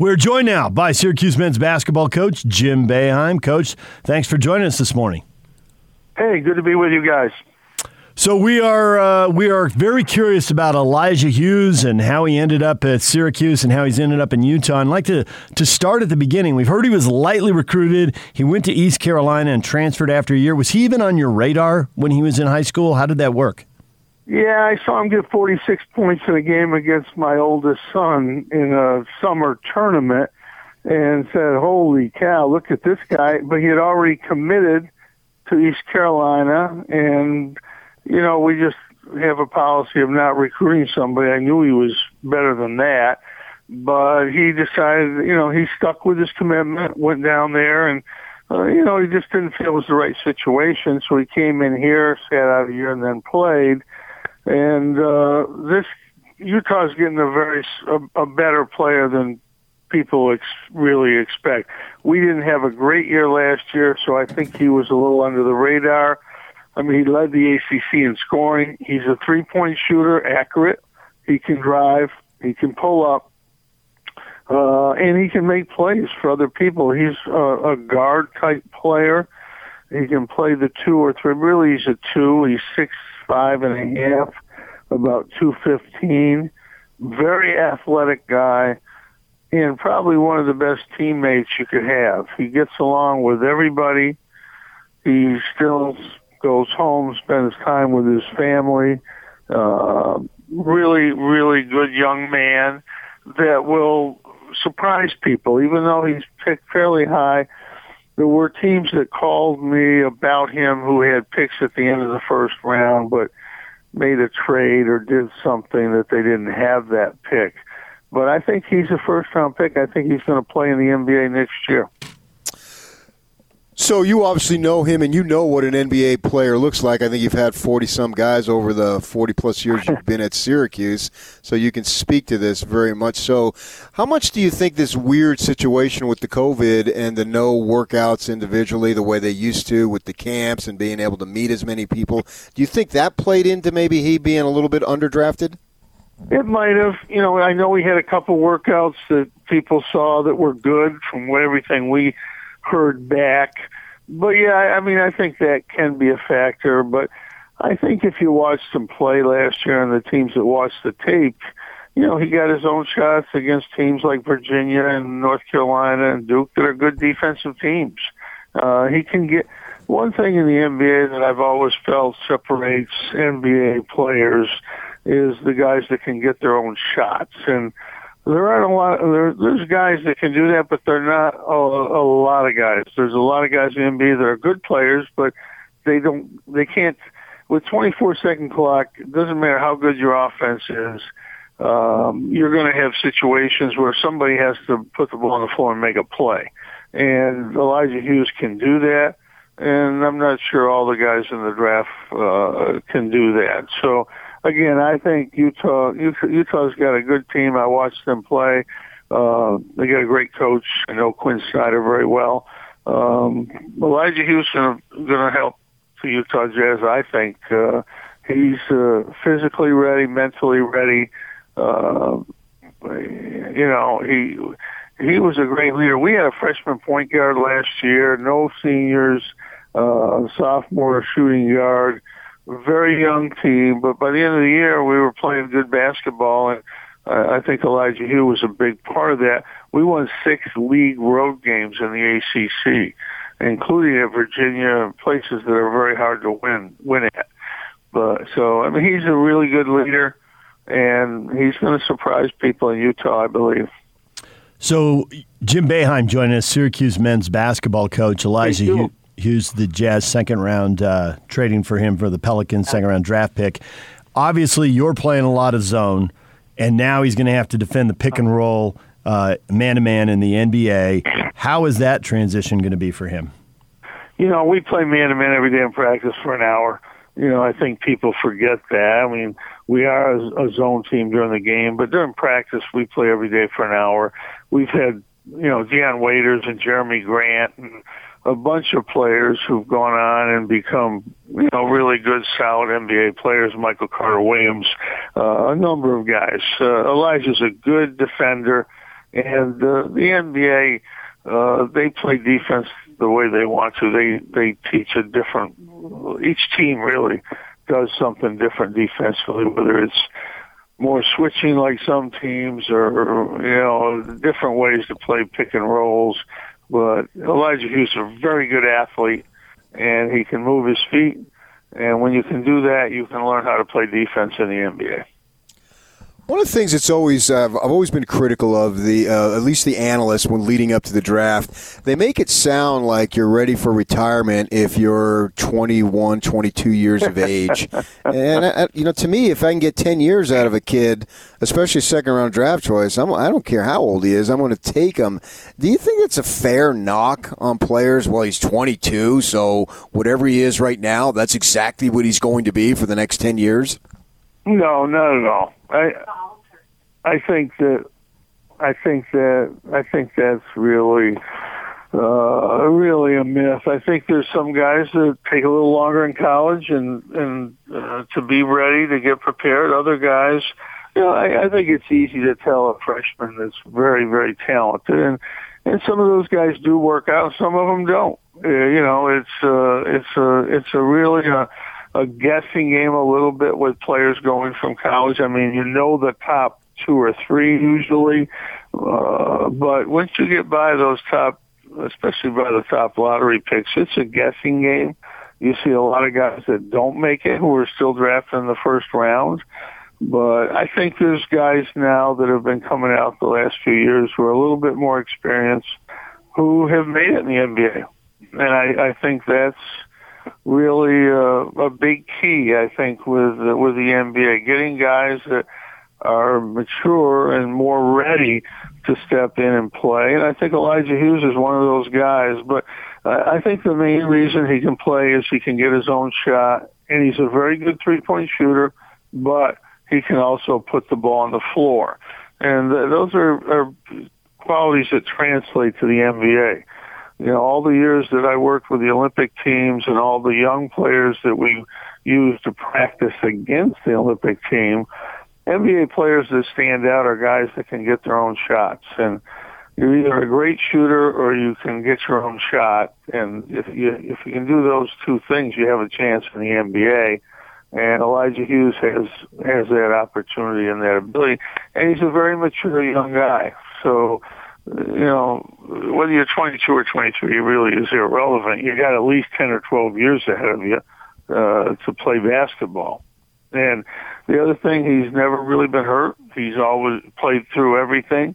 We're joined now by Syracuse men's basketball coach Jim Boeheim. Coach, thanks for joining us this morning. Hey, good to be with you guys. So we are uh, we are very curious about Elijah Hughes and how he ended up at Syracuse and how he's ended up in Utah. I'd like to to start at the beginning. We've heard he was lightly recruited. He went to East Carolina and transferred after a year. Was he even on your radar when he was in high school? How did that work? Yeah, I saw him get 46 points in a game against my oldest son in a summer tournament and said, holy cow, look at this guy. But he had already committed to East Carolina and, you know, we just have a policy of not recruiting somebody. I knew he was better than that, but he decided, you know, he stuck with his commitment, went down there and, uh, you know, he just didn't feel it was the right situation. So he came in here, sat out a year and then played and uh, this Utah's getting a very a, a better player than people ex- really expect. We didn't have a great year last year, so I think he was a little under the radar. I mean, he led the ACC in scoring. He's a three-point shooter, accurate. He can drive. He can pull up. Uh, and he can make plays for other people. He's a, a guard type player. He can play the two or three. Really, he's a two. He's six five and a half, about 215. Very athletic guy and probably one of the best teammates you could have. He gets along with everybody. He still goes home, spends time with his family. Uh, really, really good young man that will surprise people, even though he's picked fairly high there were teams that called me about him who had picks at the end of the first round, but made a trade or did something that they didn't have that pick. But I think he's a first round pick. I think he's going to play in the NBA next year. So you obviously know him, and you know what an NBA player looks like. I think you've had forty some guys over the forty plus years you've been at Syracuse, so you can speak to this very much. So, how much do you think this weird situation with the COVID and the no workouts individually, the way they used to with the camps and being able to meet as many people, do you think that played into maybe he being a little bit underdrafted? It might have. You know, I know we had a couple workouts that people saw that were good from everything we heard back. But yeah, I mean, I think that can be a factor. But I think if you watched him play last year and the teams that watched the tape, you know, he got his own shots against teams like Virginia and North Carolina and Duke that are good defensive teams. Uh, he can get one thing in the NBA that I've always felt separates NBA players is the guys that can get their own shots. And there aren't a lot. There, there's guys that can do that, but they're not a, a lot of guys. There's a lot of guys in the NBA that are good players, but they don't. They can't. With 24 second clock, it doesn't matter how good your offense is. Um, you're going to have situations where somebody has to put the ball on the floor and make a play, and Elijah Hughes can do that. And I'm not sure all the guys in the draft uh, can do that. So again, I think Utah, Utah's got a good team. I watched them play. Uh, they got a great coach. I know Quin Snyder very well. Um, Elijah Houston going to help the Utah Jazz. I think uh, he's uh, physically ready, mentally ready. Uh, you know, he he was a great leader. We had a freshman point guard last year, no seniors, uh, sophomore shooting guard very young team, but by the end of the year, we were playing good basketball, and uh, I think Elijah Hugh was a big part of that. We won six league road games in the ACC, including at Virginia, places that are very hard to win win at. But so, I mean, he's a really good leader, and he's going to surprise people in Utah, I believe. So, Jim Boeheim joining us, Syracuse men's basketball coach Elijah Hughes. Hughes, the Jazz second round uh, trading for him for the Pelicans second round draft pick. Obviously, you're playing a lot of zone, and now he's going to have to defend the pick and roll man to man in the NBA. How is that transition going to be for him? You know, we play man to man every day in practice for an hour. You know, I think people forget that. I mean, we are a, zone team during the game, but during practice, we play every day for an hour. We've had, you know, Dion Waiters and Jerami Grant and a bunch of players who've gone on and become, you know, really good, solid NBA players. Michael Carter Williams, uh, a number of guys. Uh, Elijah's a good defender. And uh, the NBA, uh, they play defense the way they want to. They they teach a different. Each team really does something different defensively, whether it's more switching like some teams or you know different ways to play pick and rolls. But Elijah Hughes is a very good athlete, and he can move his feet. And when you can do that, you can learn how to play defense in the NBA. One of the things that's always uh, I've always been critical of the uh, at least the analysts when leading up to the draft, they make it sound like you're ready for retirement if you're 21, 22 years of age. and I, uh, you know, to me, if I can get 10 years out of a kid, especially a second round draft choice, I'm, I don't care how old he is, I'm going to take him. Do you think that's a fair knock on players? Well, he's 22, so whatever he is right now, that's exactly what he's going to be for the next 10 years. No, not at all. I I think that I think that I think that's really uh, really a myth. I think there's some guys that take a little longer in college and and uh, to be ready to get prepared. Other guys, you know, I, I think it's easy to tell a freshman that's very very talented, and and some of those guys do work out, some of them don't. Uh, you know, it's uh, it's a it's a really a a guessing game a little bit with players going from college. I mean, you know the top two or three usually, uh, but once you get by those top, especially by the top lottery picks, it's a guessing game. You see a lot of guys that don't make it who are still drafted in the first round. But I think there's guys now that have been coming out the last few years who are a little bit more experienced who have made it in the NBA. And I, I think that's really uh, a big key, I think, with uh, with the NBA, getting guys that are mature and more ready to step in and play. And I think Elijah Hughes is one of those guys. But I think the main reason he can play is he can get his own shot, and he's a very good three-point shooter. But he can also put the ball on the floor, and those are, are qualities that translate to the NBA you know, all the years that I worked with the Olympic teams and all the young players that we used to practice against the Olympic team, NBA players that stand out are guys that can get their own shots. And you're either a great shooter or you can get your own shot. And if you if you can do those two things, you have a chance in the NBA. And Elijah Hughes has has that opportunity and that ability, and he's a very mature young guy. So you know, whether you're 22 or 23 really is irrelevant. You got at least 10 or 12 years ahead of you uh, to play basketball. And the other thing, he's never really been hurt. He's always played through everything.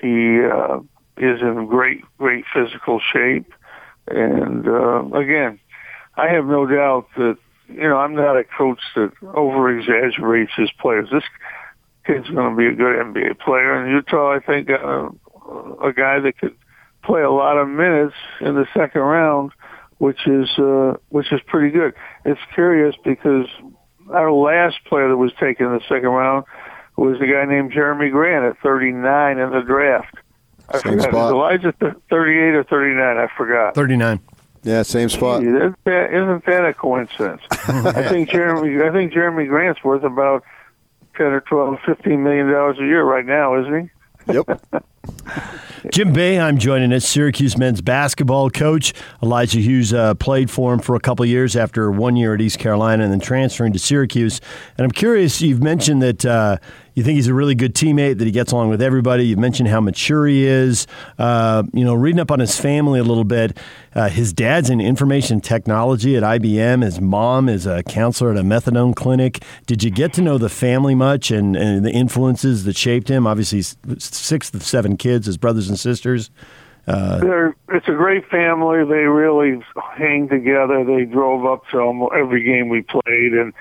He uh, is in great, great physical shape. And uh, again, I have no doubt that you know I'm not a coach that over exaggerates his players. This kid's going to be a good NBA player in Utah. I think uh, a guy that could play a lot of minutes in the second round, which is uh, which is pretty good. It's curious because our last player that was taken in the second round was a guy named Jerami Grant at 39 in the draft. I same forgot. spot. Elijah 38 or 39? I forgot. 39. Yeah, same spot. Gee, isn't, that, isn't that a coincidence? I think Jerami. I think Jerami Grant's worth about 10 or 12, 15 million dollars a year right now, isn't he? Yep. Jim Boeheim joining us, Syracuse men's basketball coach. Elijah Hughes uh, played for him for a couple years after one year at East Carolina and then transferring to Syracuse. And I'm curious, you've mentioned that uh, you think he's a really good teammate, that he gets along with everybody. You've mentioned how mature he is. Uh, you know, reading up on his family a little bit, uh, his dad's in information technology at IBM. His mom is a counselor at a methadone clinic. Did you get to know the family much and, and the influences that shaped him? Obviously, six of seven kids, his brothers and sisters. Uh, They're, it's a great family. They really hang together. They drove up to almost every game we played, and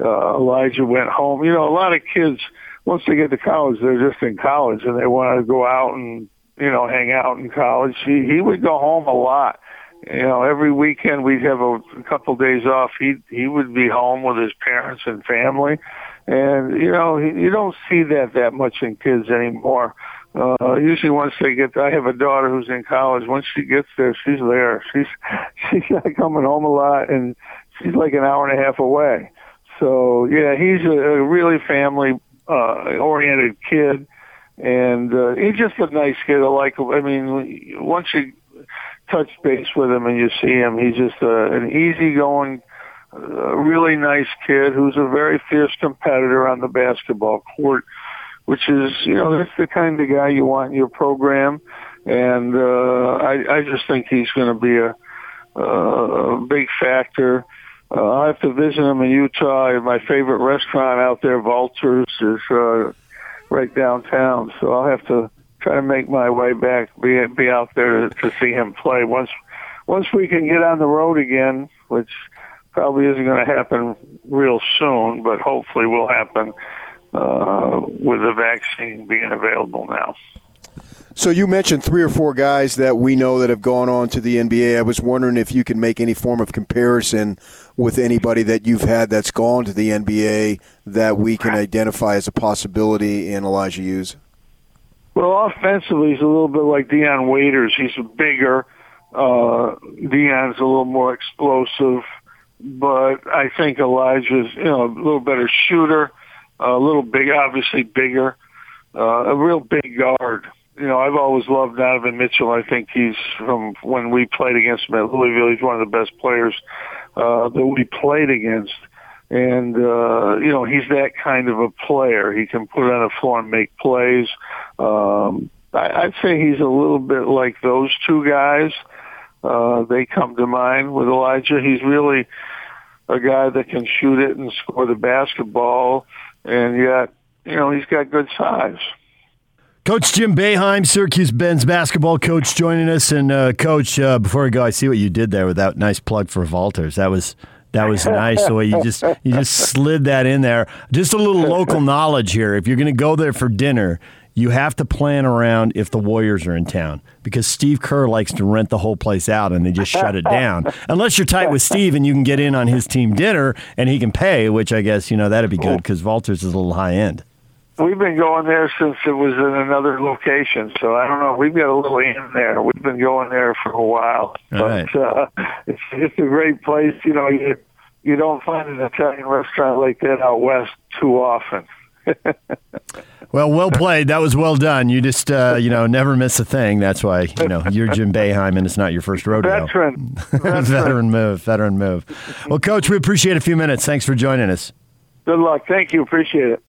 uh, Elijah went home. You know, a lot of kids – once they get to college, they're just in college and they want to go out and you know hang out in college. He he would go home a lot. You know, every weekend we'd have a, a couple days off. He he would be home with his parents and family, and you know he, you don't see that that much in kids anymore. Uh, usually once they get, I have a daughter who's in college. Once she gets there, she's there. She's she's not coming home a lot, and she's like an hour and a half away. So yeah, he's a, a really family uh, oriented kid. and uh, he's just a nice kid. I like. I mean, once you touch base with him and you see him, he's just uh, an easygoing, uh, really nice kid who's a very fierce competitor on the basketball court, which is, you know, that's the kind of guy you want in your program. And uh, I, I just think he's going to be a, uh a big factor. Uh, I have to visit him in Utah. My favorite restaurant out there, Valters, is uh, right downtown. So I'll have to try to make my way back, be be out there to, to see him play once once we can get on the road again, which probably isn't going to happen real soon, but hopefully will happen uh, with the vaccine being available now. So you mentioned three or four guys that we know that have gone on to the NBA. I was wondering if you can make any form of comparison with anybody that you've had that's gone to the NBA that we can identify as a possibility in Elijah Hughes. Well, offensively, he's a little bit like Dion Waiters. He's bigger. Uh, Dion's a little more explosive, but I think Elijah's you know a little better shooter, a little big, obviously bigger, uh, a real big guard you know, I've always loved Donovan Mitchell. I think he's from when we played against him at Louisville. He's one of the best players uh, that we played against, and uh, you know, he's that kind of a player. He can put on the floor and make plays. Um, I, I'd say he's a little bit like those two guys. Uh, they come to mind with Elijah. He's really a guy that can shoot it and score the basketball, and yet, you know, he's got good size. Coach Jim Boeheim, Syracuse Ben's basketball coach, joining us. And uh, Coach, uh, before we go, I see what you did there with that nice plug for Valters. That was that was nice the way you just you just slid that in there. Just a little local knowledge here. If you're going to go there for dinner, you have to plan around if the Warriors are in town because Steve Kerr likes to rent the whole place out and they just shut it down. Unless you're tight with Steve and you can get in on his team dinner and he can pay, which I guess you know that'd be good because Valters is a little high end. We've been going there since it was in another location, so I don't know. We've got a little in there. We've been going there for a while, All but right. uh, it's it's a great place. You know, you you don't find an Italian restaurant like that out west too often. Well, well played. That was well done. You just, uh, you know, never miss a thing. That's why, you know, you're Jim Boeheim and it's not your first rodeo. Veteran, veteran move. Veteran move. Well, Coach, we appreciate a few minutes. Thanks for joining us. Good luck. Thank you. Appreciate it.